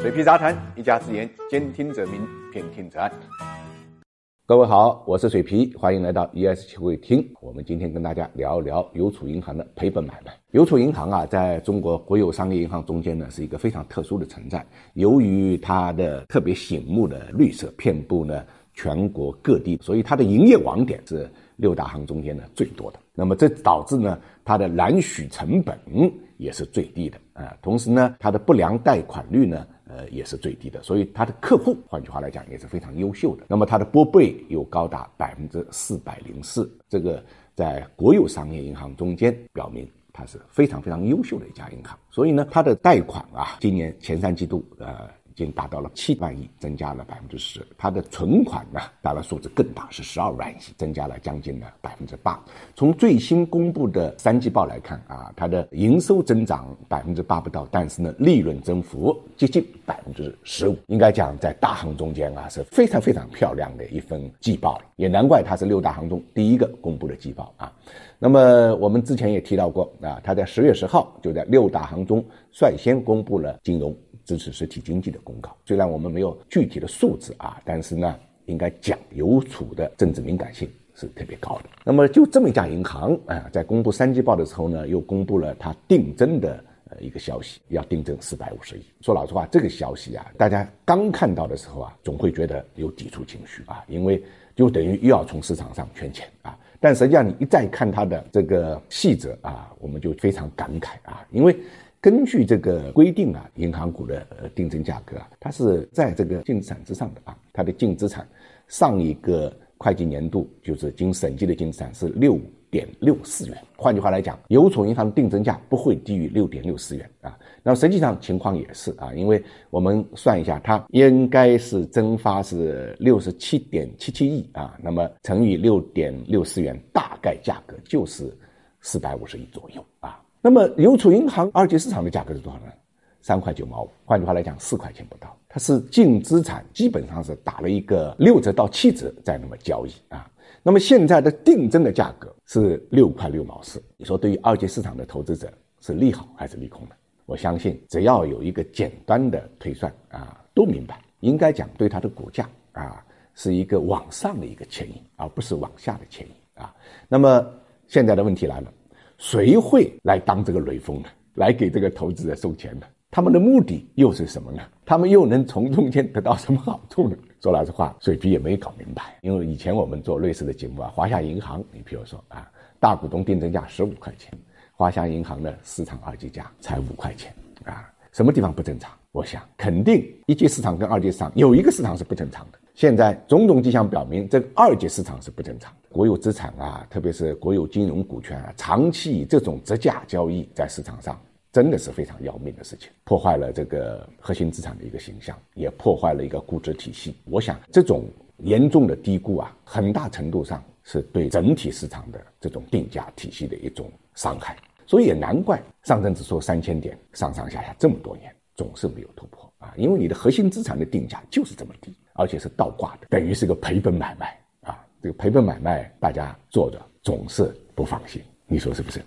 水皮杂谈，一家之言，兼听则明，偏听则暗。各位好，我是水皮，欢迎来到 ES 七会听。我们今天跟大家聊一聊邮储银行的赔本买卖。邮储银行啊，在中国国有商业银行中间呢，是一个非常特殊的存在。由于它的特别醒目的绿色，遍布呢全国各地，所以它的营业网点是六大行中间呢最多的。那么这导致呢，它的揽取成本也是最低的啊。同时呢，它的不良贷款率呢。呃，也是最低的，所以它的客户，换句话来讲，也是非常优秀的。那么它的拨备有高达百分之四百零四，这个在国有商业银行中间，表明它是非常非常优秀的一家银行。所以呢，它的贷款啊，今年前三季度，呃。已经达到了七万亿，增加了百分之十。它的存款呢，当然数字更大，是十二万亿，增加了将近呢百分之八。从最新公布的三季报来看啊，它的营收增长百分之八不到，但是呢，利润增幅接近百分之十五。应该讲，在大行中间啊，是非常非常漂亮的一份季报了。也难怪它是六大行中第一个公布的季报啊。那么我们之前也提到过啊，它在十月十号就在六大行中率先公布了金融。支持实体经济的公告，虽然我们没有具体的数字啊，但是呢，应该讲邮储的政治敏感性是特别高的。那么就这么一家银行啊，在公布三季报的时候呢，又公布了它定增的呃一个消息，要定增四百五十亿。说老实话，这个消息啊，大家刚看到的时候啊，总会觉得有抵触情绪啊，因为就等于又要从市场上圈钱啊。但实际上你一再看它的这个细则啊，我们就非常感慨啊，因为。根据这个规定啊，银行股的定增价格啊，它是在这个净资产之上的啊，它的净资产上一个会计年度就是经审计的净资产是六点六四元。换句话来讲，邮储银行的定增价不会低于六点六四元啊。那么实际上情况也是啊，因为我们算一下，它应该是增发是六十七点七七亿啊，那么乘以六点六四元，大概价格就是四百五十亿左右啊。那么邮储银行二级市场的价格是多少呢？三块九毛五，换句话来讲，四块钱不到。它是净资产基本上是打了一个六折到七折在那么交易啊。那么现在的定增的价格是六块六毛四，你说对于二级市场的投资者是利好还是利空呢？我相信只要有一个简单的推算啊，都明白，应该讲对它的股价啊是一个往上的一个牵引，而不是往下的牵引啊。那么现在的问题来了。谁会来当这个雷锋呢？来给这个投资者送钱呢？他们的目的又是什么呢？他们又能从中间得到什么好处呢？说老实话，水皮也没搞明白。因为以前我们做类似的节目啊，华夏银行，你比如说啊，大股东定增价十五块钱，华夏银行的市场二级价才五块钱啊，什么地方不正常？我想肯定一级市场跟二级市场有一个市场是不正常的。现在种种迹象表明，这个二级市场是不正常的。国有资产啊，特别是国有金融股权啊，长期以这种折价交易在市场上，真的是非常要命的事情，破坏了这个核心资产的一个形象，也破坏了一个估值体系。我想，这种严重的低估啊，很大程度上是对整体市场的这种定价体系的一种伤害。所以也难怪上证指数三千点上上下下这么多年总是没有突破啊，因为你的核心资产的定价就是这么低。而且是倒挂的，等于是个赔本买卖啊！这个赔本买卖，大家做着总是不放心，你说是不是？